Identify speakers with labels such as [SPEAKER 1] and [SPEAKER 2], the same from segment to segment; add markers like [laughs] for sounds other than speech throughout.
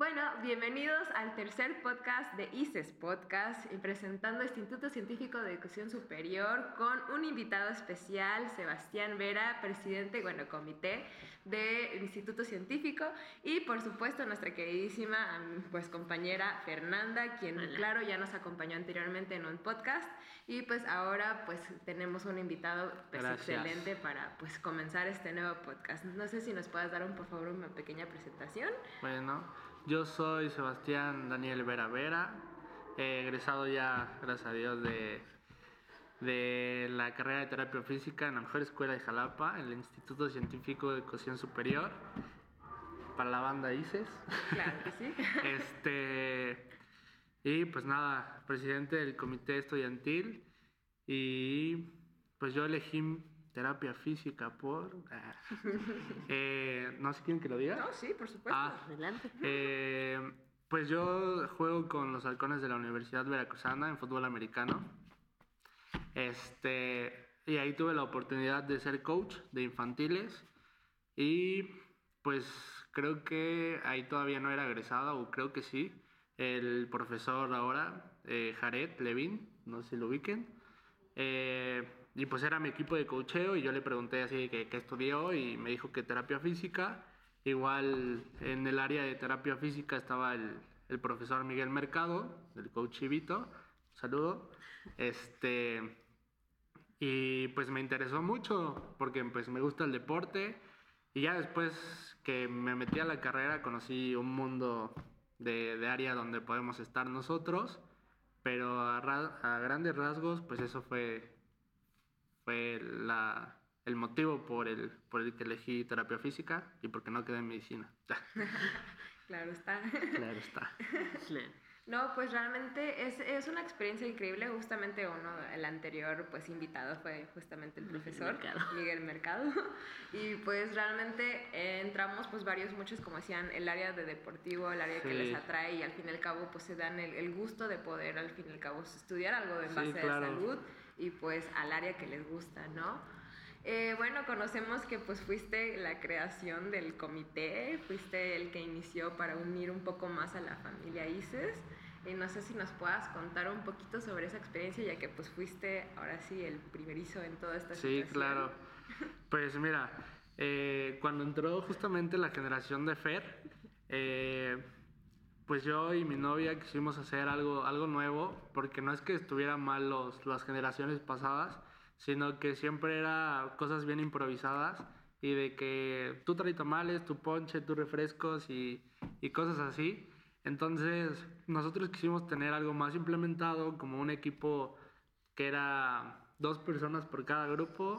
[SPEAKER 1] Bueno, bienvenidos al tercer podcast de ICES Podcast, presentando Instituto Científico de Educación Superior con un invitado especial, Sebastián Vera, presidente, bueno, comité del Instituto Científico y por supuesto nuestra queridísima pues compañera Fernanda, quien claro ya nos acompañó anteriormente en un podcast y pues ahora pues tenemos un invitado pues, excelente para pues comenzar este nuevo podcast. No sé si nos puedas dar un, por favor una pequeña presentación.
[SPEAKER 2] Bueno, yo soy Sebastián Daniel Vera Vera, he egresado ya, gracias a Dios, de, de la carrera de terapia física en la mejor escuela de Jalapa, en el Instituto Científico de Educación Superior, para la banda ICES.
[SPEAKER 1] Claro que sí. [laughs]
[SPEAKER 2] este, y pues nada, presidente del comité estudiantil y pues yo elegí terapia física por... Ah, [laughs] eh, no sé quién que lo diga.
[SPEAKER 1] No, sí, por supuesto. Ah, Adelante.
[SPEAKER 2] Eh, pues yo juego con los halcones de la Universidad Veracruzana en fútbol americano. Este, y ahí tuve la oportunidad de ser coach de infantiles. Y pues creo que ahí todavía no era egresado, o creo que sí. El profesor ahora, eh, Jared Levin, no sé si lo ubiquen. Eh, y pues era mi equipo de cocheo y yo le pregunté así que qué estudió y me dijo que terapia física. Igual en el área de terapia física estaba el, profesor Miguel Mercado, el coach Chivito. Saludo. Este, y pues me interesó mucho porque pues me gusta el deporte. Y ya después que me metí a la carrera conocí un mundo de, área donde podemos estar nosotros. Pero a grandes rasgos pues eso fue fue la, el motivo por el, por el que elegí terapia física y porque no quedé en medicina. [laughs]
[SPEAKER 1] claro está.
[SPEAKER 2] Claro está.
[SPEAKER 1] No, pues realmente es, es, una experiencia increíble. Justamente uno, el anterior pues invitado fue justamente el profesor Miguel Mercado. [laughs] Y pues realmente entramos pues varios, muchos como decían, el área de deportivo, el área que les atrae y al fin y al cabo pues se dan el, el, gusto de poder al fin y al cabo estudiar algo en base a salud y pues al área que les gusta, ¿no? Eh, bueno, conocemos que pues fuiste la creación del comité, fuiste el que inició para unir un poco más a la familia ICES. No sé si nos puedas contar un poquito sobre esa experiencia, ya que pues fuiste ahora sí el primerizo en toda esta
[SPEAKER 2] sí, Sí, claro. [laughs] Pues mira, eh, cuando entró justamente la generación de FER, eh, pues yo y mi novia quisimos hacer algo, algo nuevo, porque no es que estuvieran mal los, las generaciones pasadas, sino que siempre era cosas bien improvisadas y de que tú traes tamales, tu ponche, tus refrescos y, y cosas así. Entonces nosotros quisimos tener algo más implementado, como un equipo que era dos personas por cada grupo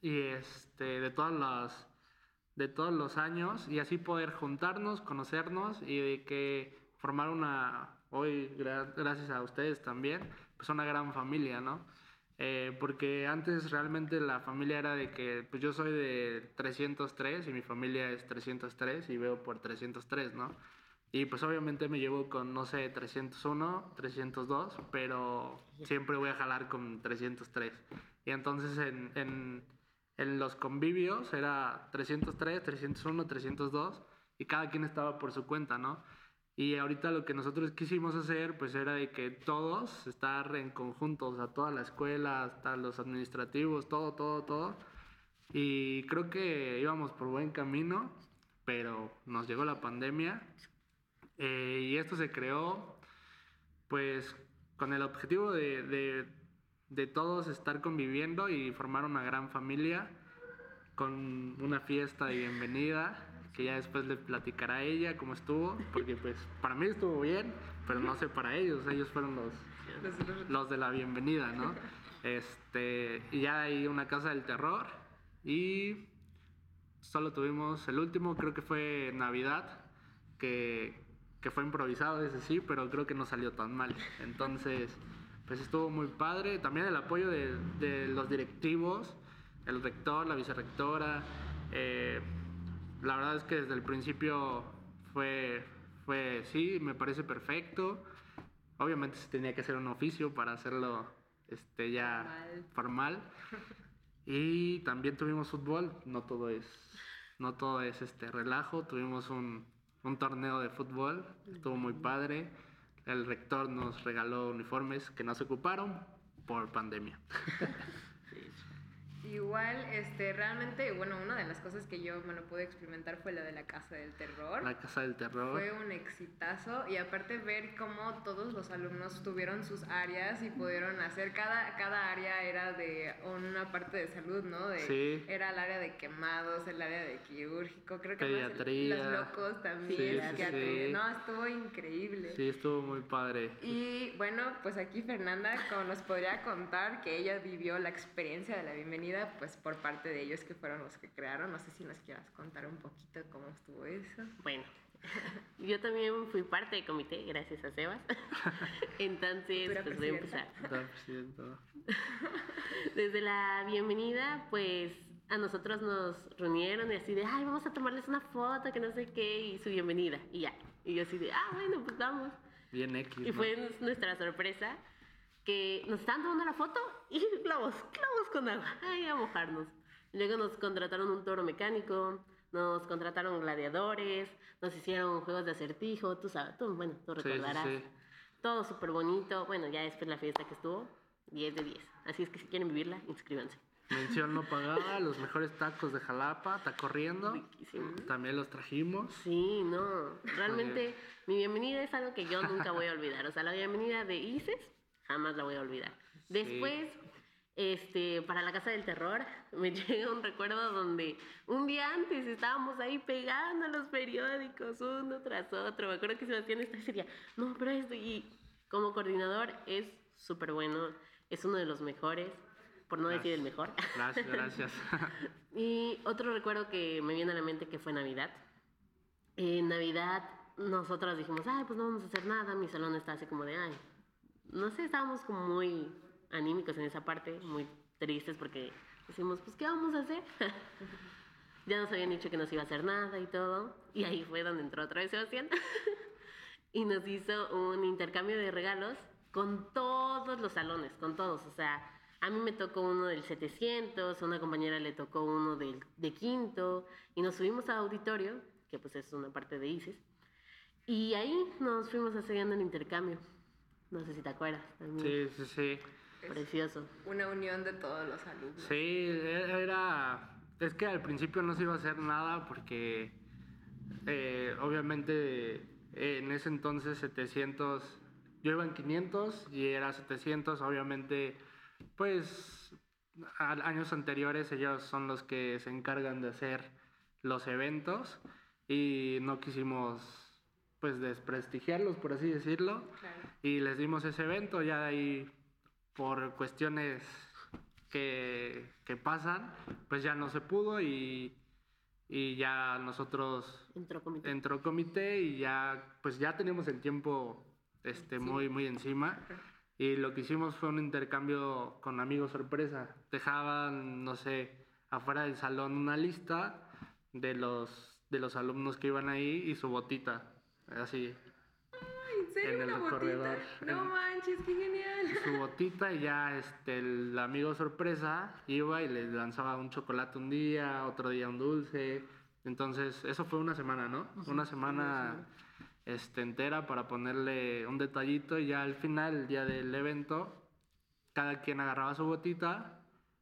[SPEAKER 2] y este, de todas las de todos los años y así poder juntarnos, conocernos y de que formar una, hoy gracias a ustedes también, pues una gran familia, ¿no? Eh, porque antes realmente la familia era de que, pues yo soy de 303 y mi familia es 303 y veo por 303, ¿no? Y pues obviamente me llevo con, no sé, 301, 302, pero siempre voy a jalar con 303. Y entonces en, en en los convivios era 303, 301, 302 y cada quien estaba por su cuenta, ¿no? Y ahorita lo que nosotros quisimos hacer pues era de que todos estar en conjunto, o sea, toda la escuela, hasta los administrativos, todo, todo, todo. Y creo que íbamos por buen camino, pero nos llegó la pandemia eh, y esto se creó pues con el objetivo de de todos estar conviviendo y formar una gran familia con una fiesta de bienvenida que ya después le platicará a ella cómo estuvo, porque pues para mí estuvo bien, pero no sé para ellos, ellos fueron los, los de la bienvenida, ¿no? Este, y ya hay una casa del terror y solo tuvimos el último, creo que fue Navidad, que, que fue improvisado, ese sí, pero creo que no salió tan mal. Entonces pues estuvo muy padre. También el apoyo de, los directivos, el rector, la vicerrectora. Eh, la verdad es que desde el principio fue, fue, sí, me parece perfecto. Obviamente se tenía que hacer un oficio para hacerlo este, ya formal. Y también tuvimos fútbol, no todo es, no todo es este relajo. Tuvimos un, un torneo de fútbol, estuvo muy padre. El rector nos regaló uniformes que no se ocuparon por pandemia. [laughs]
[SPEAKER 1] Igual, este, realmente, bueno, una de las cosas que yo, bueno, pude experimentar fue la de la Casa del Terror.
[SPEAKER 2] La Casa del Terror.
[SPEAKER 1] Fue un exitazo y aparte ver cómo todos los alumnos tuvieron sus áreas y pudieron hacer, cada, cada área era de una parte de salud, ¿no? De,
[SPEAKER 2] sí.
[SPEAKER 1] Era el área de quemados, el área de quirúrgico, creo que
[SPEAKER 2] Pediatría.
[SPEAKER 1] los locos también,
[SPEAKER 2] Sí, sí, sí.
[SPEAKER 1] No, estuvo increíble.
[SPEAKER 2] Sí, estuvo muy padre.
[SPEAKER 1] Y bueno, pues aquí Fernanda, como nos podría contar que ella vivió la experiencia de la bienvenida pues por parte de ellos que fueron los que crearon. No sé si nos quieras contar un poquito cómo estuvo eso.
[SPEAKER 3] Bueno, yo también fui parte del comité, gracias a Sebas. [laughs] Entonces, pues voy a empezar. [laughs] [laughs] Desde la bienvenida, pues a nosotros nos reunieron y así de, ay, vamos a tomarles una foto, que no sé qué, y su bienvenida. Y ya. Y yo así de, ah, bueno, pues vamos.
[SPEAKER 2] Bien X.
[SPEAKER 3] Y fue nuestra sorpresa que nos estaban tomando la foto y [laughs] globos, globos con agua, ay, a mojarnos. Luego nos contrataron un toro mecánico, nos contrataron gladiadores, nos hicieron juegos de acertijo, tú sabes, tú, bueno, tú recordarás. Sí, sí, sí. Todo súper bonito. Bueno, ya después la fiesta que estuvo, 10 de 10. Así es que si quieren vivirla, inscríbanse.
[SPEAKER 2] Mención no pagada, [laughs] los mejores tacos de Jalapa, está corriendo. Riquísimo. También los trajimos.
[SPEAKER 3] Sí, no. Realmente mi bienvenida es algo que yo nunca voy a olvidar. O sea, la bienvenida de ICES jamás la voy a olvidar. Después, este, para la Casa del Terror, [laughs] me llega un recuerdo donde un día antes estábamos ahí pegando los periódicos uno tras otro. Me acuerdo que Sebastián estaba sería, no, pero esto, y como coordinador es súper bueno, es uno de los mejores, por no decir el mejor. [laughs]
[SPEAKER 2] Gracias, gracias. [laughs]
[SPEAKER 3] y otro recuerdo que me viene a la mente que fue Navidad. En Navidad nosotros dijimos, ay, pues no vamos a hacer nada, mi salón está así como de, ay, no sé, estábamos como muy anímicos en esa parte, muy tristes porque decimos, pues, ¿qué vamos a hacer? [laughs] ya nos habían dicho que no se iba a hacer nada y todo. Y ahí fue donde entró otra vez Sebastián. [laughs] y nos hizo un intercambio de regalos con todos los salones, con todos. O sea, a mí me tocó uno del 700, a una compañera le tocó uno del, de quinto, y nos subimos a auditorio, que pues es una parte de ICES, y ahí nos fuimos haciendo el intercambio. No sé si te acuerdas.
[SPEAKER 2] Sí, sí, sí.
[SPEAKER 3] Precioso.
[SPEAKER 1] Una unión de todos los alumnos.
[SPEAKER 2] Sí, era... Es que al principio no se iba a hacer nada porque eh, obviamente en ese entonces 700, yo iba en 500 y era 700, obviamente pues años anteriores ellos son los que se encargan de hacer los eventos y no quisimos pues desprestigiarlos, por así decirlo. Y les dimos ese evento, ya de ahí por cuestiones que, que pasan, pues ya no se pudo y, y ya nosotros
[SPEAKER 3] entró comité.
[SPEAKER 2] entró comité y ya pues ya tenemos el tiempo este muy muy encima y lo que hicimos fue un intercambio con amigos sorpresa dejaban no sé afuera del salón una lista de los de los alumnos que iban ahí y su botita así.
[SPEAKER 1] ¿En serio? En el corredor. No manches, qué genial.
[SPEAKER 2] Su botita y ya este, el amigo sorpresa iba y le lanzaba un chocolate un día, otro día un dulce. Entonces, eso fue una semana, ¿no? Una semana este, entera para ponerle un detallito y ya al final, el día del evento, cada quien agarraba su botita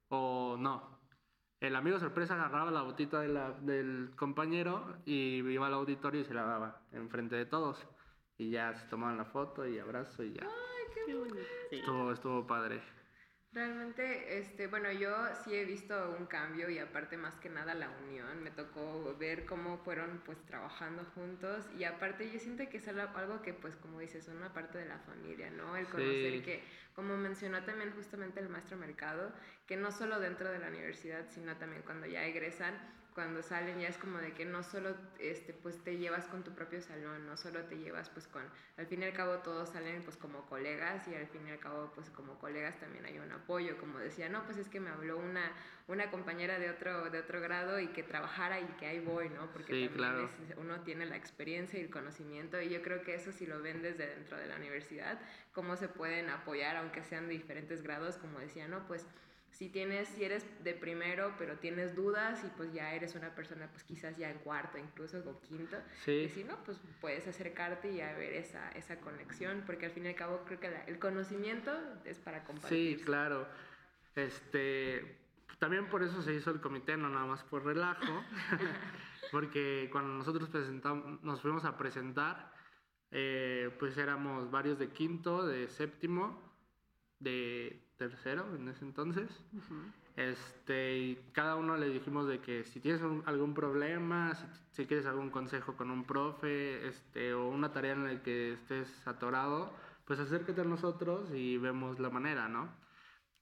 [SPEAKER 2] o no, el amigo sorpresa agarraba la botita del compañero y iba al auditorio y se la daba enfrente de todos. Y ya se tomaban la foto y abrazo y ya.
[SPEAKER 1] Ay, qué bonito.
[SPEAKER 2] Estuvo, estuvo padre.
[SPEAKER 1] Realmente, este, bueno, yo sí he visto un cambio y aparte más que nada la unión, me tocó ver cómo fueron pues trabajando juntos y aparte yo siento que es algo que pues como dices, son una parte de la familia, ¿no? El conocer que, como mencionó también justamente el maestro Mercado, que no solo dentro de la universidad, sino también cuando ya egresan, cuando salen ya es como de que no solo este, pues te llevas con tu propio salón, no solo te llevas pues con, al fin y al cabo todos salen pues como colegas y al fin y al cabo pues como colegas también hay un apoyo, como decía, no, pues es que me habló una, una compañera de otro, de otro grado y que trabajara y que ahí voy, ¿no? Porque también uno tiene la experiencia y el conocimiento y yo creo que eso si lo ven desde dentro de la universidad, cómo se pueden apoyar aunque sean de diferentes grados, como decía, no, pues si tienes, si eres de primero, pero tienes dudas y pues ya eres una persona, pues quizás ya en cuarto, incluso o quinto, y si no, pues puedes acercarte y a ver esa, esa conexión, porque al fin y al cabo creo que el conocimiento es para compartir.
[SPEAKER 2] Sí, claro. Este, también por eso se hizo el comité, no nada más por relajo, [laughs] porque cuando nosotros presentamos, nos fuimos a presentar, eh, pues éramos varios de quinto, de séptimo, de tercero en ese entonces. Este, y cada uno le dijimos de que si tienes algún problema, si, quieres algún consejo con un profe, este, o una tarea en la que estés atorado, pues acércate a nosotros y vemos la manera, ¿no?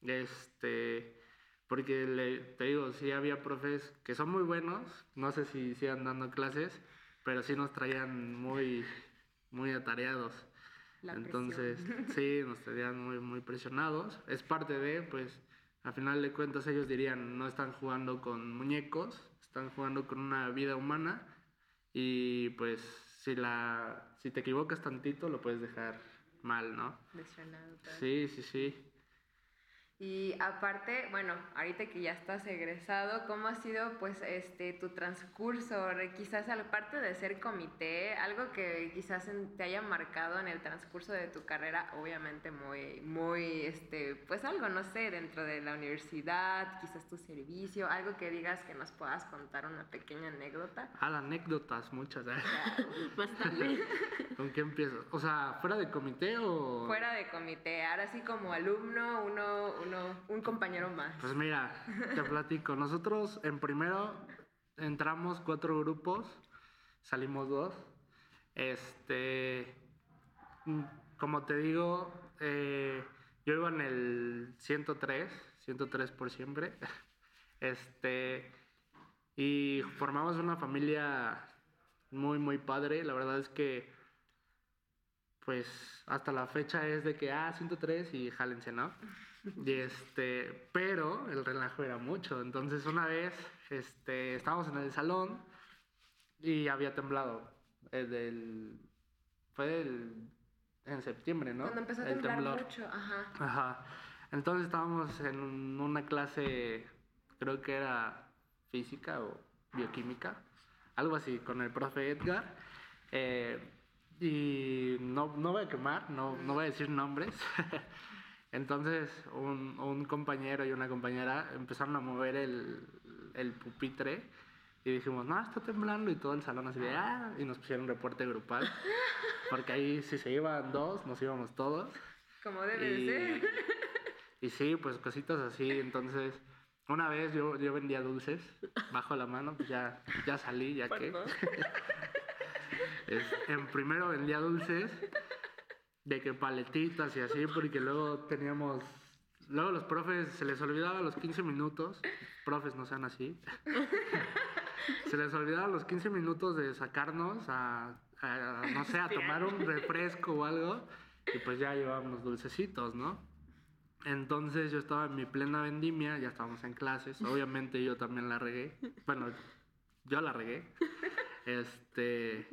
[SPEAKER 2] Este, porque le, te digo, sí había profes que son muy buenos, no sé si sigan dando clases, pero sí nos traían muy, muy atareados. Entonces, sí, [laughs] nos tenían muy, muy presionados. Es parte de, pues, al final de cuentas ellos dirían, no están jugando con muñecos, están jugando con una vida humana y pues si, la, si te equivocas tantito lo puedes dejar mal, ¿no? Sí, sí, sí.
[SPEAKER 1] Y aparte, bueno, ahorita que ya estás egresado, ¿cómo ha sido pues este tu transcurso? Quizás aparte de ser comité, algo que quizás te haya marcado en el transcurso de tu carrera, obviamente muy, muy, este, pues algo, no sé, dentro de la universidad, quizás tu servicio, algo que digas que nos puedas contar una pequeña anécdota.
[SPEAKER 2] Ah, anécdotas, muchas, ¿eh? [laughs] Bastante. [laughs] ¿Con qué empiezo? O sea, ¿fuera de comité o...?
[SPEAKER 1] Fuera de comité, ahora sí como alumno, uno un compañero más.
[SPEAKER 2] Pues mira, te platico. Nosotros en primero entramos cuatro grupos, salimos dos. Este, como te digo, eh, yo iba en el 103, 103 por siempre. Este, y formamos una familia muy, muy padre. La verdad es que, pues, hasta la fecha es de que, ah, 103 y jálense, ¿no? Y este, pero el relajo era mucho. Entonces una vez este, estábamos en el salón y había temblado. El fue en septiembre, ¿no?
[SPEAKER 1] Cuando empezó a temblar mucho, ajá.
[SPEAKER 2] Ajá. Entonces estábamos en una clase, creo que era física o bioquímica, algo así, con el profe Edgar. Eh, y no, no voy a quemar, no, no voy a decir nombres. [laughs] Entonces, un, un, compañero y una compañera empezaron a mover el, el, pupitre y dijimos, no, está temblando y todo el salón así de, ah, y nos pusieron reporte grupal, [laughs] porque ahí si se iban dos, nos íbamos todos.
[SPEAKER 1] Como debe y, ser.
[SPEAKER 2] Y sí, pues cositas así, entonces... Una vez yo, yo vendía dulces bajo la mano, pues ya, ya salí, ya que. [laughs] en primero vendía dulces de que paletitas y así, porque luego teníamos, luego los profes se les olvidaba los 15 minutos, profes no sean así, [laughs] se les olvidaba los 15 minutos de sacarnos a, no sé, a tomar un refresco o algo, y pues ya llevábamos dulcecitos, ¿no? Entonces yo estaba en mi plena vendimia, ya estábamos en clases, obviamente yo también la regué, bueno, yo la regué, este,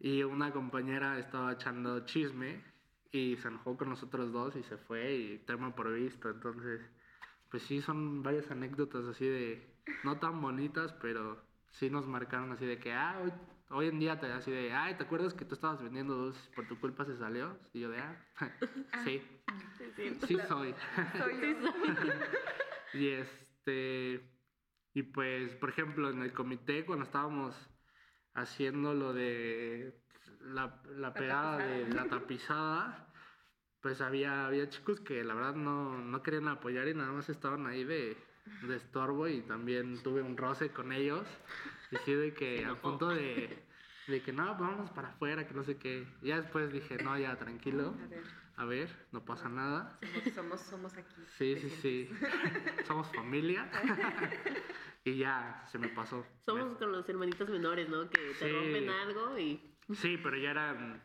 [SPEAKER 2] y una compañera estaba echando chisme y se enojó con nosotros dos y se fue y tema por visto. Entonces, pues sí, son varias anécdotas así de, no tan bonitas, pero sí nos marcaron así de que, ah, hoy, en día te así de, ay, ¿te acuerdas que tú estabas vendiendo dos por tu culpa se salió? Y yo de, ah, [laughs] sí, sí, soy. Soy [laughs] y este, y pues, por ejemplo, en el comité cuando estábamos haciendo lo de la, la, pegada de la tapizada, pues había, había chicos que la verdad no, no querían apoyar y nada más estaban ahí de, de estorbo y también tuve un roce con ellos. Y sí, de que a punto de, de que no, vamos para afuera, que no sé qué. Y ya después dije, no, ya tranquilo. A ver, no pasa nada.
[SPEAKER 1] Somos, somos, aquí.
[SPEAKER 2] Sí, sí, sí. somos familia. [laughs] y ya se me pasó.
[SPEAKER 3] Somos con los hermanitos menores, ¿no? Que te rompen algo y...
[SPEAKER 2] Sí, pero ya eran,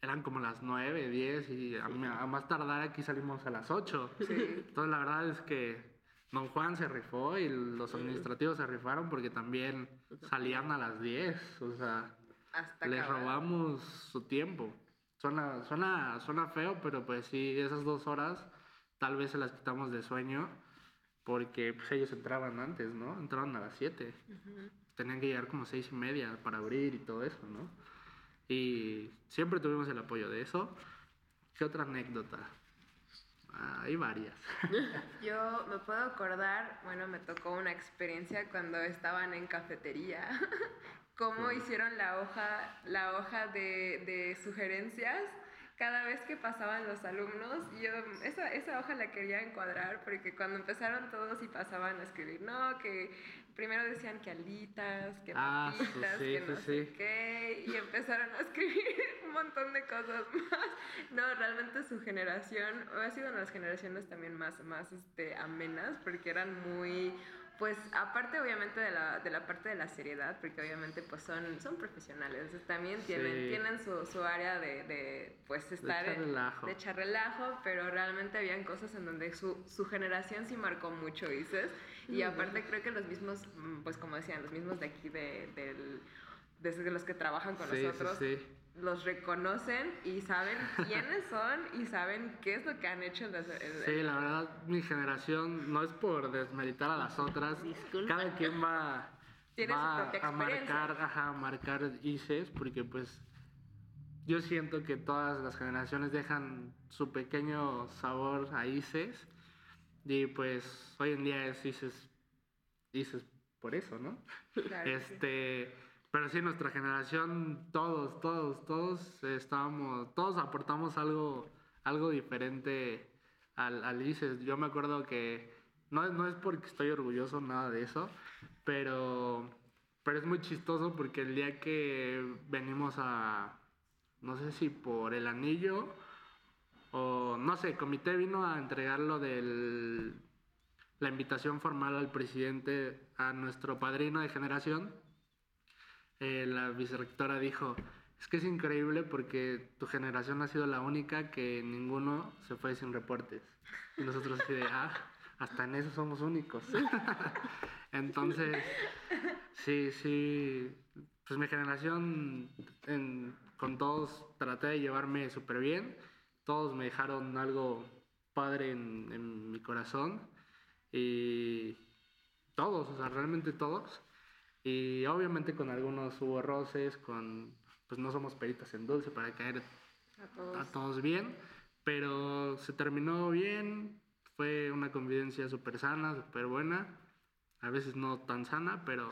[SPEAKER 2] eran como las 9, 10 y a, más tardar aquí salimos a las 8. [laughs] Entonces la verdad es que Don Juan se rifó y los administrativos se rifaron porque también salían a las 10. O sea, les robamos su tiempo. Suena, suena, suena feo, pero pues sí, esas dos horas tal vez se las quitamos de sueño porque pues ellos entraban antes, ¿no? Entraban a las 7. Tenían que llegar como seis y media para abrir y todo eso, ¿no? Y siempre tuvimos el apoyo de eso. ¿Qué otra anécdota? Ah, hay varias. [laughs]
[SPEAKER 1] Yo me puedo acordar, bueno, me tocó una experiencia cuando estaban en cafetería, [laughs] cómo hicieron la hoja, la hoja de, de sugerencias cada vez que pasaban los alumnos, yo esa, esa hoja la quería encuadrar porque cuando empezaron todos y pasaban a escribir, no, que primero decían que alitas, que
[SPEAKER 2] ah,
[SPEAKER 1] papitas, que no sé qué, y empezaron a escribir [laughs] un montón de cosas más. No, realmente su generación ha sido una de las generaciones también más, más este, amenas porque eran muy pues aparte obviamente de la, de la parte de la seriedad, porque obviamente pues son, son profesionales, también tienen, tienen su, su área de, de, pues estar...
[SPEAKER 2] De echar relajo.
[SPEAKER 1] De echar relajo, pero realmente habían cosas en donde su, su generación sí marcó mucho, dices, y aparte creo que los mismos, mm, pues como decían, los mismos de aquí, de, del, desde los que trabajan con nosotros, sí, los reconocen y saben quiénes [laughs] son y saben qué es lo que han hecho.
[SPEAKER 2] sí, la verdad, mi generación no es por desmeritar a las otras. Cada quien va, a marcar, ajá, marcar ICES porque pues yo siento que todas las generaciones dejan su pequeño sabor a ICES y pues hoy en día es ICES, ICES por eso, ¿no? este... Pero sí, nuestra generación, todos, todos, todos estábamos, todos aportamos algo, algo diferente al, al ICES. Yo me acuerdo que, no, no es porque estoy orgulloso, nada de eso, pero, pero es muy chistoso porque el día que venimos a, no sé si por el anillo o no sé, el comité vino a entregarlo del la invitación formal al presidente, a nuestro padrino de generación eh, la vicerrectora dijo, es que es increíble porque tu generación ha sido la única que ninguno se fue sin reportes. Y nosotros así de, ah, hasta en eso somos únicos. [laughs] Entonces, sí, sí, pues mi generación con todos traté de llevarme súper bien. Todos me dejaron algo padre en mi corazón. Y todos, o sea, realmente todos. Y obviamente con algunos hubo roces, con, pues no somos peritas en dulce para caer a todos, bien, pero se terminó bien, fue una convivencia súper sana, súper buena, a veces no tan sana, pero,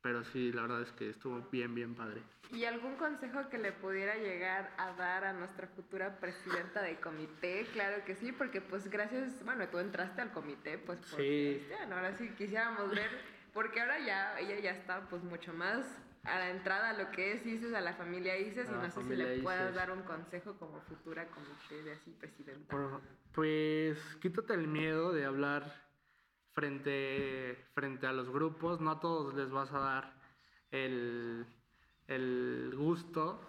[SPEAKER 2] pero sí, la verdad es que estuvo bien, bien padre.
[SPEAKER 1] ¿Y algún consejo que le pudiera llegar a dar a nuestra futura presidenta de comité? Claro que sí, porque pues gracias, bueno, tú entraste al comité, pues por sí. ahora sí quisiéramos ver porque ahora ya ella ya está pues mucho más a la entrada a lo que es ICES, a la familia ICES, y no sé si le puedas dar un consejo como futura comité de así presidenta.
[SPEAKER 2] pues quítate el miedo de hablar frente, frente a los grupos, no a todos les vas a dar el, el gusto,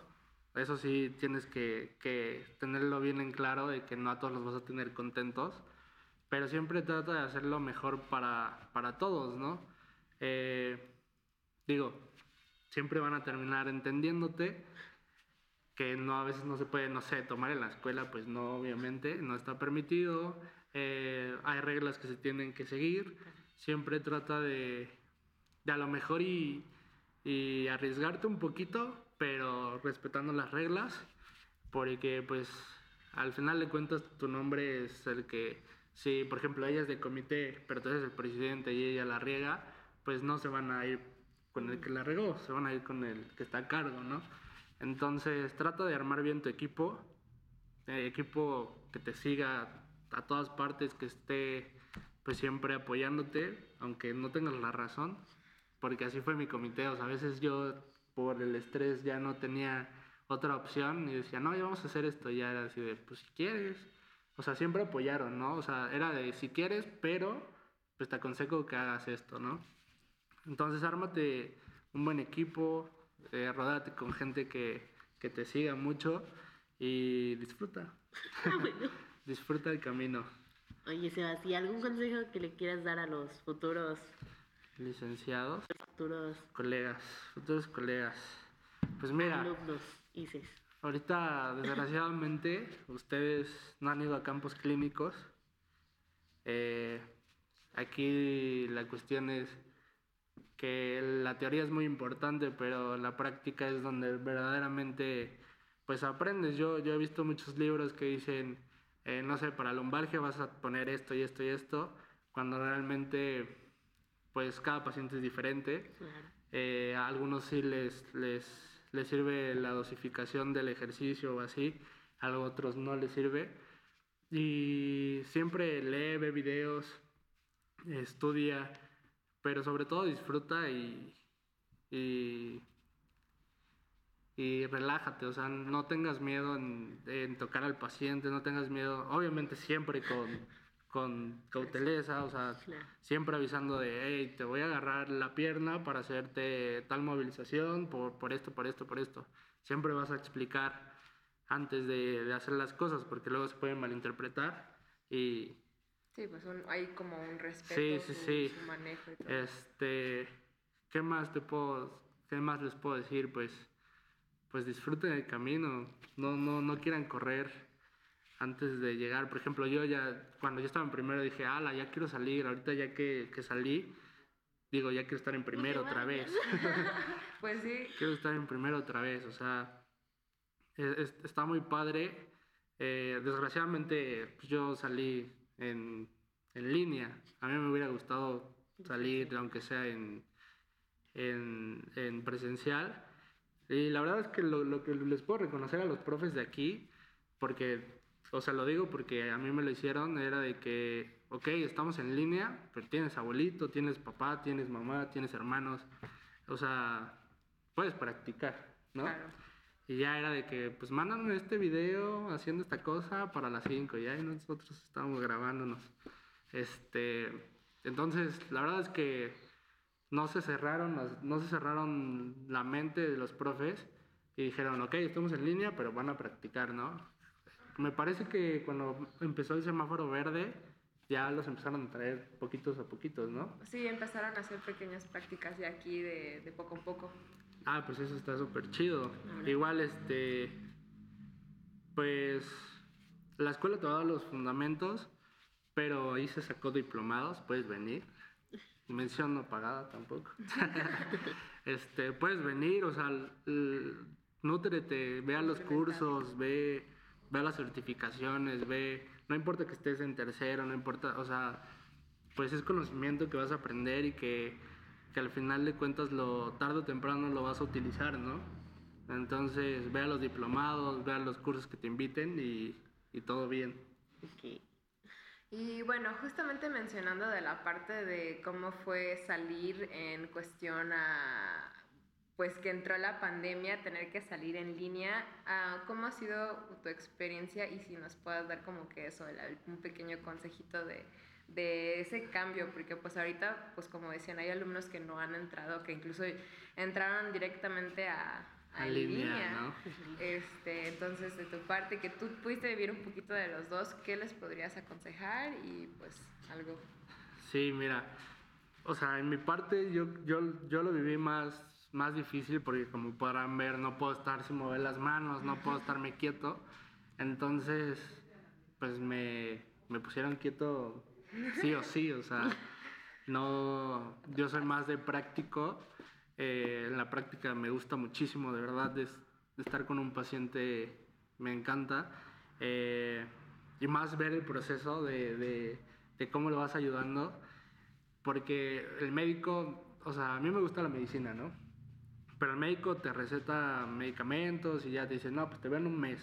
[SPEAKER 2] eso sí tienes que, que, tenerlo bien en claro de que no a todos los vas a tener contentos, pero siempre trata de hacerlo mejor para, para todos, ¿no? Eh, digo, siempre van a terminar entendiéndote, que no a veces no se puede, no sé, tomar en la escuela, pues no, obviamente, no está permitido, eh, hay reglas que se tienen que seguir, siempre trata de, de a lo mejor y, y arriesgarte un poquito, pero respetando las reglas, porque pues al final de cuentas tu nombre es el que, si por ejemplo ella es de comité, pero tú eres el presidente y ella la riega, pues no se van a ir con el que la regó, se van a ir con el que está a cargo, ¿no? Entonces trata de armar bien tu equipo, eh, equipo que te siga a todas partes, que esté pues siempre apoyándote, aunque no tengas la razón, porque así fue mi comité, o sea, a veces yo por el estrés ya no tenía otra opción y decía, no, ya vamos a hacer esto, ya era así de, pues si quieres, o sea, siempre apoyaron, ¿no? O sea, era de, si quieres, pero pues te aconsejo que hagas esto, ¿no? Entonces, ármate un buen equipo, eh, rodate con gente que, que, te siga mucho y disfruta. Ah, [laughs] disfruta el camino.
[SPEAKER 3] Oye, Sebastián, ¿algún consejo que le quieras dar a los futuros
[SPEAKER 2] licenciados?
[SPEAKER 3] Futuros
[SPEAKER 2] colegas, futuros colegas. Pues mira,
[SPEAKER 3] alumnos, ICES.
[SPEAKER 2] Ahorita, desgraciadamente, ustedes no han ido a campos clínicos. Eh, Aquí la cuestión es que la teoría es muy importante, pero la práctica es donde verdaderamente pues aprendes. Yo, yo he visto muchos libros que dicen, eh, no sé, para lumbalgia vas a poner esto y esto y esto, cuando realmente pues cada paciente es diferente. Eh, a algunos sí les, les, les sirve la dosificación del ejercicio o así, a otros no les sirve. Y siempre lee, ve videos, estudia, pero sobre todo disfruta y, y, relájate, o sea, no tengas miedo en, tocar al paciente, no tengas miedo, obviamente siempre con, con cauteleza, o sea, siempre avisando de, hey, te voy a agarrar la pierna para hacerte tal movilización por, por esto, por esto, por esto. Siempre vas a explicar antes de, de hacer las cosas, porque luego se pueden malinterpretar y
[SPEAKER 1] Sí, pues hay como un respeto sí, sí, su, manejo y todo.
[SPEAKER 2] Este, ¿qué más te puedo, qué más les puedo decir? Pues, pues disfruten el camino, no, no, no quieran correr antes de llegar. Por ejemplo, yo ya, cuando yo estaba en primero dije, ala, ya quiero salir, ahorita ya que, que salí, digo, ya quiero estar en primero otra vez. [laughs] [laughs]
[SPEAKER 1] pues sí.
[SPEAKER 2] Quiero estar en primero otra vez, o sea, está muy padre. Eh, desgraciadamente, pues yo salí en, en, línea. A mí me hubiera gustado salir, aunque sea en, en, en presencial. Y la verdad es que lo, lo, que les puedo reconocer a los profes de aquí, porque, o sea, lo digo porque a mí me lo hicieron, era de que, ok, estamos en línea, pero tienes abuelito, tienes papá, tienes mamá, tienes hermanos, o sea, puedes practicar, ¿no? Y ya era de que, pues mándame este video haciendo esta cosa para las 5. Y ahí nosotros estábamos grabándonos. Este, entonces, la verdad es que no se cerraron, no se cerraron la mente de los profes y dijeron, ok, estamos en línea, pero van a practicar, ¿no? Me parece que cuando empezó el semáforo verde, ya los empezaron a traer poquitos a poquitos, ¿no?
[SPEAKER 1] Sí, empezaron a hacer pequeñas prácticas de aquí, de, de poco a poco.
[SPEAKER 2] Ah, pues eso está súper chido. Igual, este, pues la escuela te va a dar los fundamentos, pero ahí se sacó diplomados, puedes venir. Mención no pagada tampoco. [laughs] [laughs] este, puedes venir, o sea, nútrete, ve a los cursos, ve, ve a las certificaciones, ve, no importa que estés en tercero, no importa, o sea, pues es conocimiento que vas a aprender y que que al final de cuentas lo tarde o temprano lo vas a utilizar, ¿no? Entonces, vea los diplomados, vea los cursos que te inviten y, todo bien.
[SPEAKER 1] Y bueno, justamente mencionando de la parte de cómo fue salir en cuestión a, pues que entró la pandemia, tener que salir en línea, ah, ¿cómo ha sido tu experiencia? Y si nos puedas dar como que eso, un pequeño consejito de de ese cambio, porque pues ahorita, pues como decían, hay alumnos que no han entrado, que incluso entraron directamente a, a, línea, ¿no? Este, entonces, de tu parte, que tú pudiste vivir un poquito de los dos, ¿qué les podrías aconsejar? Y pues algo.
[SPEAKER 2] Sí, mira, o sea, en mi parte yo, yo, yo lo viví más, más difícil porque como podrán ver, no puedo estar sin mover las manos, no puedo estarme quieto. Entonces, pues me, me pusieron quieto sí o sí, o sea, no, yo soy más de práctico, eh, en la práctica me gusta muchísimo, de verdad, de, estar con un paciente me encanta, eh, y más ver el proceso de, de, cómo lo vas ayudando, porque el médico, o sea, a mí me gusta la medicina, ¿no? Pero el médico te receta medicamentos y ya te dice, no, pues te veo en un mes.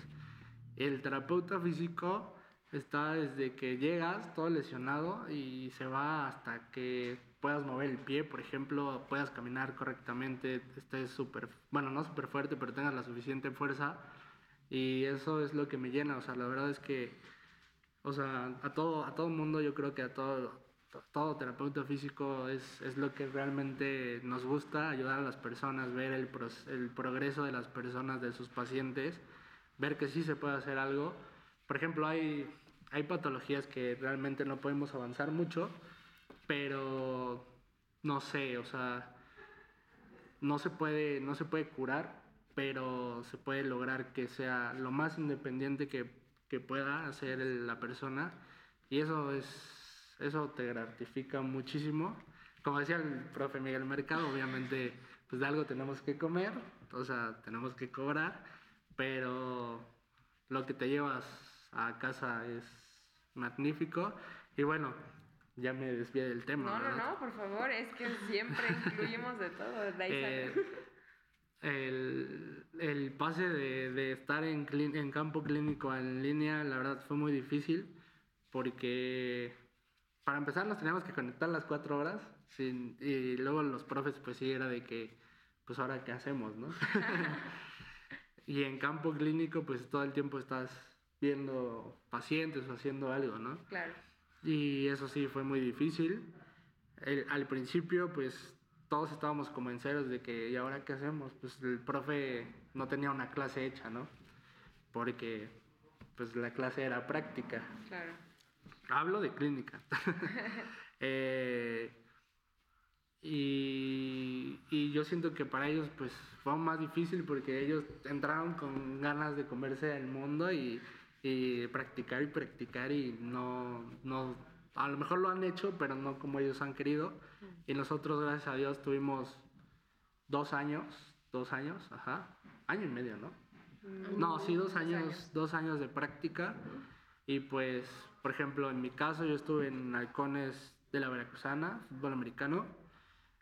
[SPEAKER 2] El terapeuta físico está desde que llegas todo lesionado y se va hasta que puedas mover el pie, por ejemplo, puedas caminar correctamente, estés súper, bueno, no súper fuerte, pero tengas la suficiente fuerza. Y eso es lo que me llena, o sea, la verdad es que, o sea, a todo, a todo mundo, yo creo que a todo, todo terapeuta físico es, es lo que realmente nos gusta, ayudar a las personas, ver el, el progreso de las personas, de sus pacientes, ver que sí se puede hacer algo. Por ejemplo, hay hay patologías que realmente no podemos avanzar mucho, pero no sé, o sea, no se puede, no se puede curar, pero se puede lograr que sea lo más independiente que, que pueda hacer la persona. Y eso es, eso te gratifica muchísimo. Como decía el profe Miguel Mercado, obviamente, pues de algo tenemos que comer, o sea, tenemos que cobrar, pero lo que te llevas a casa es magnífico. Y bueno, ya me desvié del tema.
[SPEAKER 1] No, no, no, por favor, es que siempre incluimos de todo. Eh,
[SPEAKER 2] el, el, pase de, de estar en, en campo clínico en línea, la verdad fue muy difícil porque para empezar nos teníamos que conectar las cuatro horas sin, y luego los profes pues sí era de que pues ahora qué hacemos, ¿no? [laughs] y en campo clínico pues todo el tiempo estás viendo pacientes o haciendo algo, ¿no?
[SPEAKER 1] Claro.
[SPEAKER 2] Y eso sí fue muy difícil. al principio pues todos estábamos como en ceros de que ¿y ahora qué hacemos? Pues el profe no tenía una clase hecha, ¿no? Porque pues la clase era práctica.
[SPEAKER 1] Claro.
[SPEAKER 2] Hablo de clínica. [laughs] eh, y, y, yo siento que para ellos pues fue más difícil porque ellos entraron con ganas de comerse el mundo y, y practicar y practicar y no, no, a lo mejor lo han hecho, pero no como ellos han querido. Y nosotros, gracias a Dios, tuvimos dos años, dos años, ajá, año y medio, ¿no? Mm. No, sí, dos años, dos años de práctica. Y pues, por ejemplo, en mi caso, yo estuve en Halcones de la Veracruzana, fútbol americano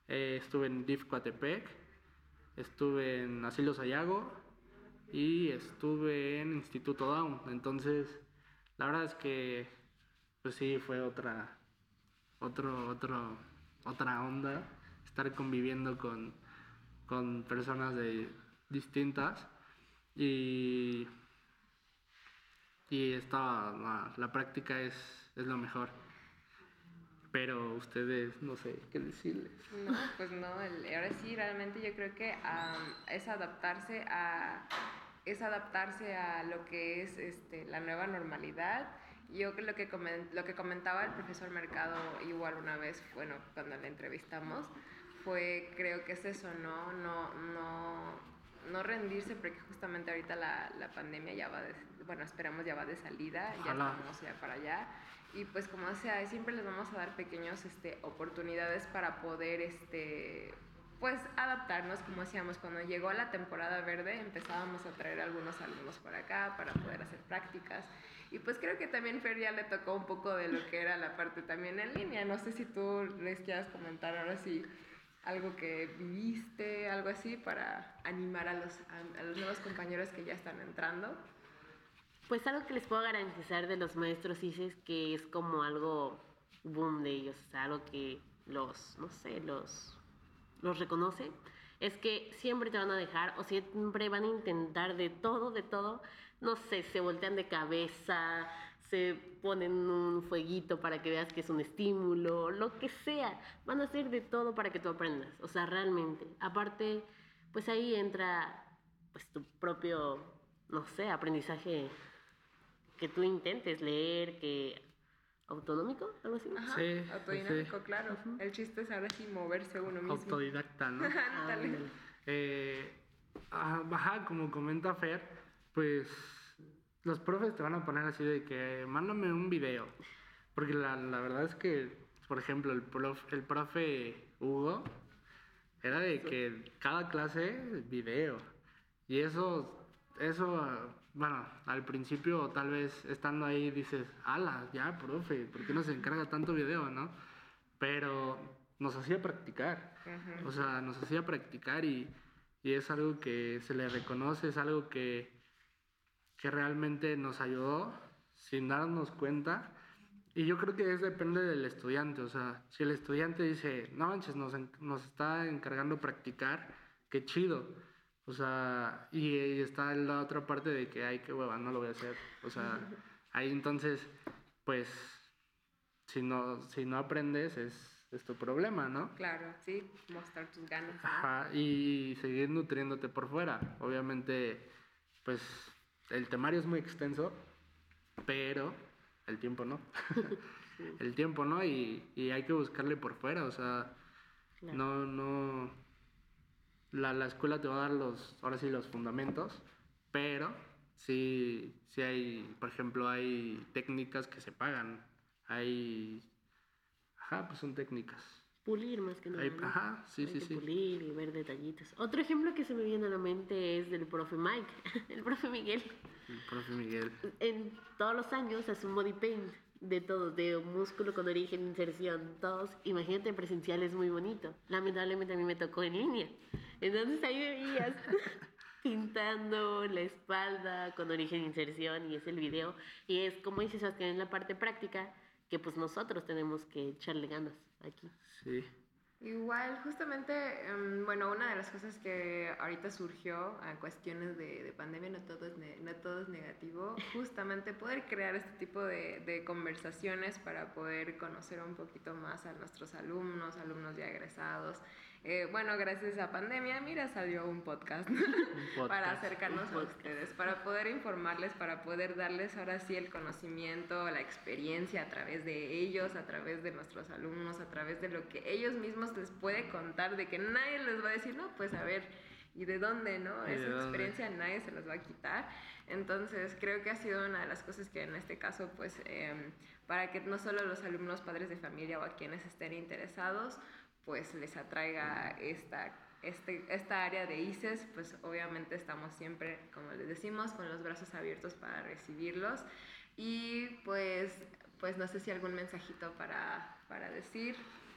[SPEAKER 2] eh, estuve en DIF Coatepec, estuve en Asilo Sayago y estuve en Instituto Down. Entonces, la verdad es que, pues sí, fue otra, otro, otro, otra onda estar conviviendo con, con personas de distintas y, y esta, la, práctica es, es lo mejor pero ustedes no sé qué decirles.
[SPEAKER 1] No, pues no, ahora sí, realmente yo creo que es adaptarse a es adaptarse a lo que es este, la nueva normalidad. Yo lo que, lo que comentaba el profesor Mercado igual una vez, bueno, cuando le entrevistamos, fue, creo que es eso, ¿no? No, no, no rendirse porque justamente ahorita la, la pandemia ya va de, bueno, esperamos ya va de salida, ya estamos ya para allá y pues como sea, siempre les vamos a dar pequeños este, oportunidades para poder este, pues adaptarnos, como decíamos, cuando llegó la temporada verde empezábamos a traer algunos alumnos por acá para poder hacer prácticas. Y pues creo que también Fer ya le tocó un poco de lo que era la parte también en línea. No sé si tú les quieras comentar ahora sí algo que viviste, algo así, para animar a los, a los nuevos compañeros que ya están entrando.
[SPEAKER 3] Pues algo que les puedo garantizar de los maestros es que es como algo boom de ellos, o sea, algo que los, no sé, los, los reconoce, es que siempre te van a dejar o siempre van a intentar de todo, de todo, no sé, se voltean de cabeza, se ponen un fueguito para que veas que es un estímulo, lo que sea, van a hacer de todo para que tú aprendas, o sea, realmente. Aparte, pues ahí entra pues tu propio, no sé, aprendizaje que tú intentes leer, que autonómico, algo así.
[SPEAKER 1] Ajá, sí, autodinámico, claro. El chiste es ahora sí moverse uno mismo.
[SPEAKER 2] Autodidacta, ¿no? [laughs] eh, ajá, como comenta Fer, pues los profes te van a poner así de que mándame un video. Porque la, la verdad es que, por ejemplo, el, prof, el profe Hugo era de que cada clase video. Y eso, eso bueno, al principio tal vez estando ahí dices, ala, ya, profe, ¿por qué no se encarga tanto video, no? Pero nos hacía practicar, o sea, nos hacía practicar y, y, es algo que se le reconoce, es algo que, que realmente nos ayudó sin darnos cuenta. Y yo creo que es depende del estudiante, o sea, si el estudiante dice, no manches, nos, nos está encargando practicar, qué chido o sea, y, está la otra parte de que, ay, qué hueva, no lo voy a hacer. O sea, [laughs] ahí entonces, pues, si no, si no aprendes es, es tu problema, ¿no?
[SPEAKER 1] Claro, sí, mostrar tus ganas.
[SPEAKER 2] Ajá, y seguir nutriéndote por fuera. Obviamente, pues, el temario es muy extenso, pero el tiempo no. [laughs] el tiempo no, y, y, hay que buscarle por fuera, o sea, no, no la, la, escuela te va a dar los, ahora sí, los fundamentos, pero sí, sí hay, por ejemplo, hay técnicas que se pagan, hay, Ajá, pues son técnicas.
[SPEAKER 3] Pulir más que nada.
[SPEAKER 2] Ajá, sí, sí, sí.
[SPEAKER 3] Pulir y ver detallitos. Otro ejemplo que se me viene a la mente es del profe Mike, [laughs] el profe Miguel.
[SPEAKER 2] El profe Miguel.
[SPEAKER 3] En todos los años hace un body paint de todos, de músculo con origen, inserción, todos. Imagínate, presencial es muy bonito. Lamentablemente a mí me tocó en línea. Entonces ahí veías [laughs] pintando la espalda con origen, inserción y es el video. Y es como dice Sebastián en la parte práctica, que pues nosotros tenemos que echarle ganas aquí.
[SPEAKER 2] Sí.
[SPEAKER 1] Igual, justamente, em, bueno, una de las cosas que ahorita surgió a cuestiones de, pandemia, no todo, es no todo es negativo, justamente poder crear este tipo de, de, conversaciones para poder conocer un poquito más a nuestros alumnos, alumnos ya egresados, eh, bueno, gracias a pandemia, mira, salió un podcast, [laughs] para acercarnos a ustedes, para poder informarles, para poder darles ahora sí el conocimiento, la experiencia a través de ellos, a través de nuestros alumnos, a través de lo que ellos mismos les puede contar, de que nadie les va a decir, no, pues a ver, ¿y de dónde, no? Esa experiencia nadie se los va a quitar. Entonces, creo que ha sido una de las cosas que en este caso, pues, em, para que no solo los alumnos, padres de familia o a quienes estén interesados, pues les atraiga esta, este, esta área de ICES, pues obviamente estamos siempre, como les decimos, con los brazos abiertos para recibirlos. Y pues, pues no sé si algún mensajito para, para decir,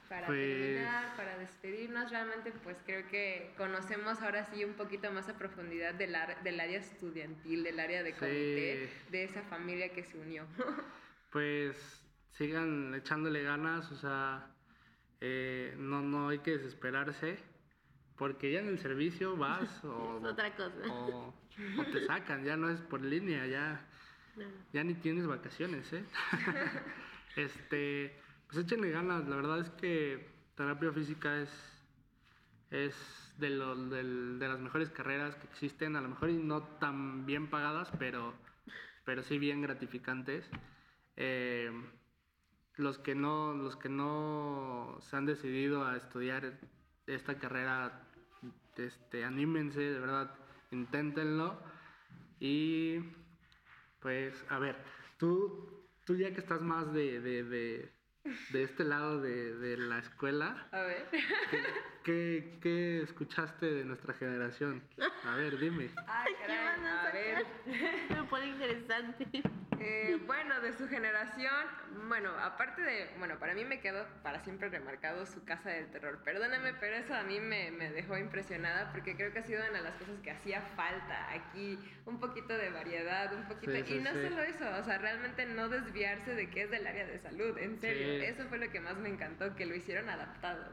[SPEAKER 1] para pues terminar, para despedirnos. Realmente pues creo que conocemos ahora sí un poquito más a profundidad del, del área estudiantil, del área de comité, de esa familia que se unió. [laughs]
[SPEAKER 2] pues sigan echándole ganas, o sea eh, no, no hay que desesperarse, porque ya en el servicio vas [laughs] o,
[SPEAKER 3] otra cosa.
[SPEAKER 2] O, te sacan, ya no es por línea, ya, ya ni tienes vacaciones, ¿eh? [laughs] este, pues échenle ganas, la verdad es que terapia física es, es de, lo, de, de las mejores carreras que existen, a lo mejor y no tan bien pagadas, pero, pero sí bien gratificantes. Eh, los que no, los que no se han decidido a estudiar esta carrera, este, anímense, de verdad, inténtenlo. Y pues, a ver, tú, tú ya que estás más de, de, de, de este lado de, de, la escuela,
[SPEAKER 1] a ver.
[SPEAKER 2] ¿qué, ¿qué, escuchaste de nuestra generación? A ver, dime.
[SPEAKER 1] Ay, caray, a ver. [laughs]
[SPEAKER 3] Me pone interesante.
[SPEAKER 1] Eh, bueno, de su generación, bueno, aparte de, bueno, para mí me quedó para siempre remarcado su casa del terror. Perdóname, pero eso a mí me, me dejó impresionada porque creo que ha sido una de las cosas que hacía falta aquí, un poquito de variedad, un poquito, y no solo eso, o sea, realmente no desviarse de que es del área de salud, en serio, eso fue lo que más me encantó, que lo hicieron adaptado.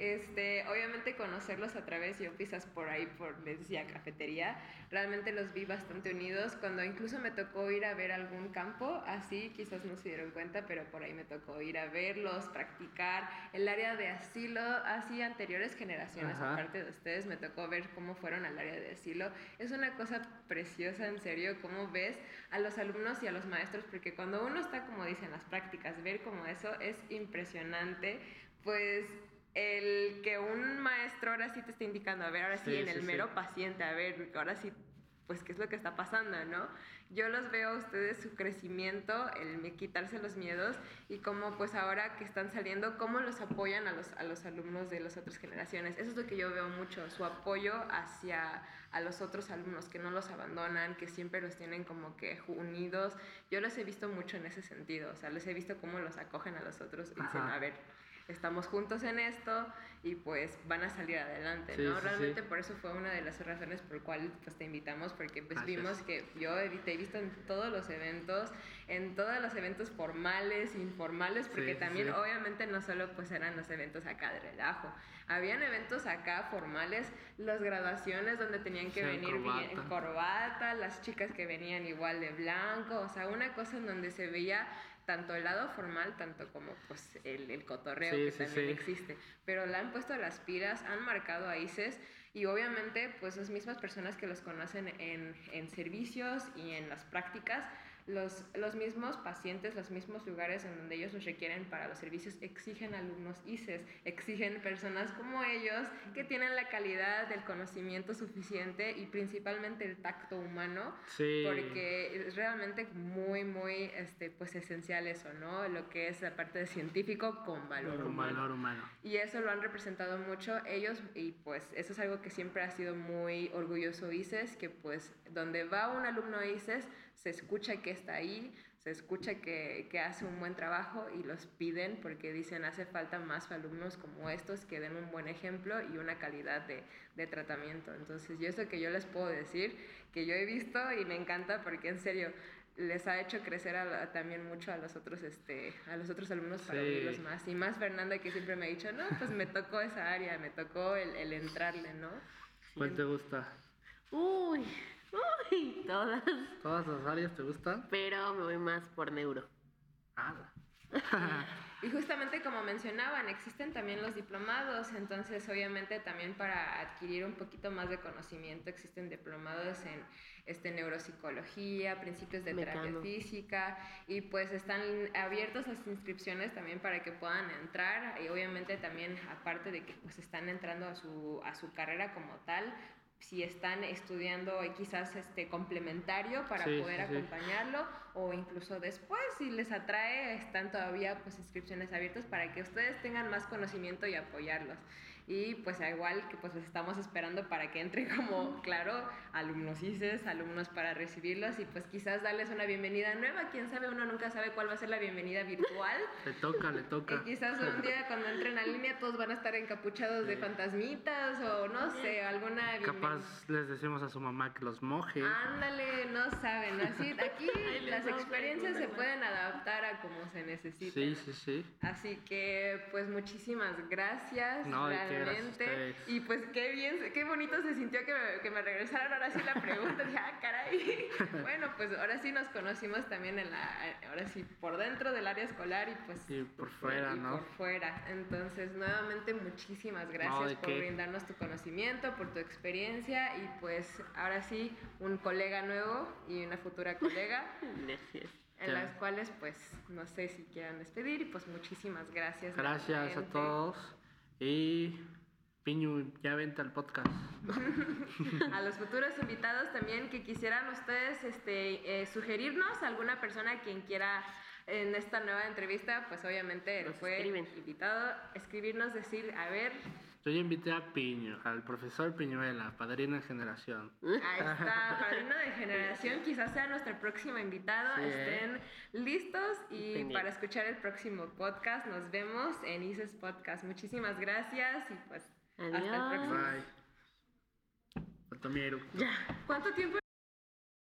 [SPEAKER 1] Este, obviamente conocerlos a través, yo pisas por ahí, por, les decía, cafetería, realmente los vi bastante unidos, cuando incluso me tocó ir a ver algún campo, así quizás no se dieron cuenta, pero por ahí me tocó ir a verlos, practicar, el área de asilo, así anteriores generaciones, aparte de ustedes, me tocó ver cómo fueron al área de asilo, es una cosa preciosa, en serio, cómo ves a los alumnos y a los maestros, porque cuando uno está, como dicen las prácticas, ver como eso es impresionante, pues el que un maestro ahora sí te está indicando, a ver, ahora sí, en el mero paciente, a ver, ahora sí, pues qué es lo que está pasando, ¿no? Yo los veo a ustedes su crecimiento, el quitarse los miedos y cómo pues ahora que están saliendo, cómo los apoyan a los, a los alumnos de las otras generaciones. Eso es lo que yo veo mucho, su apoyo hacia a los otros alumnos, que no los abandonan, que siempre los tienen como que unidos. Yo los he visto mucho en ese sentido, o sea, les he visto cómo los acogen a los otros y dicen, a ver, estamos juntos en esto y pues van a salir adelante, ¿no? Realmente por eso fue una de las razones por cual pues te invitamos porque pues vimos que yo te he visto en todos los eventos, en todos los eventos formales, informales, porque también obviamente no solo pues eran los eventos acá de relajo, habían eventos acá formales, las graduaciones donde tenían que venir bien en corbata, las chicas que venían igual de blanco, o sea, una cosa en donde se veía tanto el lado formal, tanto como pues el, el cotorreo que también existe. Pero le han puesto las piras, han marcado a ICES y obviamente pues las mismas personas que los conocen en, en servicios y en las prácticas los, los mismos pacientes, los mismos lugares en donde ellos los requieren para los servicios exigen alumnos ICES, exigen personas como ellos que tienen la calidad del conocimiento suficiente y principalmente el tacto humano, porque es realmente muy, muy este, pues esencial eso, ¿no? Lo que es la parte de científico con valor,
[SPEAKER 2] humano. valor humano.
[SPEAKER 1] Y eso lo han representado mucho ellos y pues eso es algo que siempre ha sido muy orgulloso ICES, que pues donde va un alumno ICES se escucha que está ahí, se escucha que, que, hace un buen trabajo y los piden porque dicen hace falta más alumnos como estos que den un buen ejemplo y una calidad de, de tratamiento. Entonces, yo eso que yo les puedo decir, que yo he visto y me encanta porque en serio les ha hecho crecer también mucho a los otros este a los otros alumnos para sí. más y más Fernanda que siempre me ha dicho no pues me tocó esa área me tocó el, el entrarle no
[SPEAKER 2] ¿cuál te gusta?
[SPEAKER 3] uy [laughs] Uy, todas.
[SPEAKER 2] ¿Todas las áreas te gustan?
[SPEAKER 3] Pero me voy más por neuro.
[SPEAKER 2] Ah. [laughs]
[SPEAKER 1] y justamente como mencionaban, existen también los diplomados, entonces obviamente también para adquirir un poquito más de conocimiento existen diplomados en este, neuropsicología, principios de terapia física y pues están abiertos las inscripciones también para que puedan entrar y obviamente también aparte de que pues están entrando a su, a su carrera como tal, si están estudiando quizás este complementario para poder acompañarlo o incluso después si les atrae están todavía pues inscripciones abiertas para que ustedes tengan más conocimiento y apoyarlos y pues igual que pues estamos esperando para que entre [laughs] como, claro, alumnos ICES, alumnos para recibirlos y pues quizás darles una bienvenida nueva, quién sabe, uno nunca sabe cuál va a ser la bienvenida virtual. [laughs]
[SPEAKER 2] Le toca, le toca.
[SPEAKER 1] Y quizás un día [laughs] cuando entren a línea todos van a estar encapuchados de fantasmitas o no sé, alguna.
[SPEAKER 2] Capaz les decimos a su mamá que los moje.
[SPEAKER 1] Ándale, no saben, así aquí las experiencias se pueden adaptar a como se necesita.
[SPEAKER 2] Sí, sí, sí.
[SPEAKER 1] Así que pues muchísimas gracias. No, y pues qué bien, qué bonito se sintió que me, que me regresaran ahora sí la pregunta. [laughs] Dije, ah, caray. [laughs] bueno, pues ahora sí nos conocimos también en la, ahora sí, por dentro del área escolar y pues...
[SPEAKER 2] Y por fuera,
[SPEAKER 1] y
[SPEAKER 2] ¿no?
[SPEAKER 1] por fuera. Entonces, nuevamente, muchísimas gracias por brindarnos tu conocimiento, por tu experiencia y pues ahora sí, un colega nuevo y una futura colega. [laughs]
[SPEAKER 3] Gracias
[SPEAKER 1] en las cuales pues no sé si quieran despedir y pues muchísimas gracias.
[SPEAKER 2] Gracias a todos y Piñu, ya vente al podcast. [laughs]
[SPEAKER 1] a los futuros invitados también que quisieran ustedes este, eh, sugerirnos alguna persona quien quiera en esta nueva entrevista, pues obviamente fue invitado, escribirnos, decir, a ver.
[SPEAKER 2] Yo ya invité a Piñu, al profesor Piñuela, padrino de generación.
[SPEAKER 1] Ahí está, [laughs] padrino de generación, quizás sea nuestro próximo invitado. ¿eh? Estén listos y para escuchar el próximo podcast nos vemos en ICES Podcast. Muchísimas gracias y pues
[SPEAKER 3] Adiós. Hasta el próximo.
[SPEAKER 2] Bye. Ya.
[SPEAKER 1] ¿Cuánto tiempo?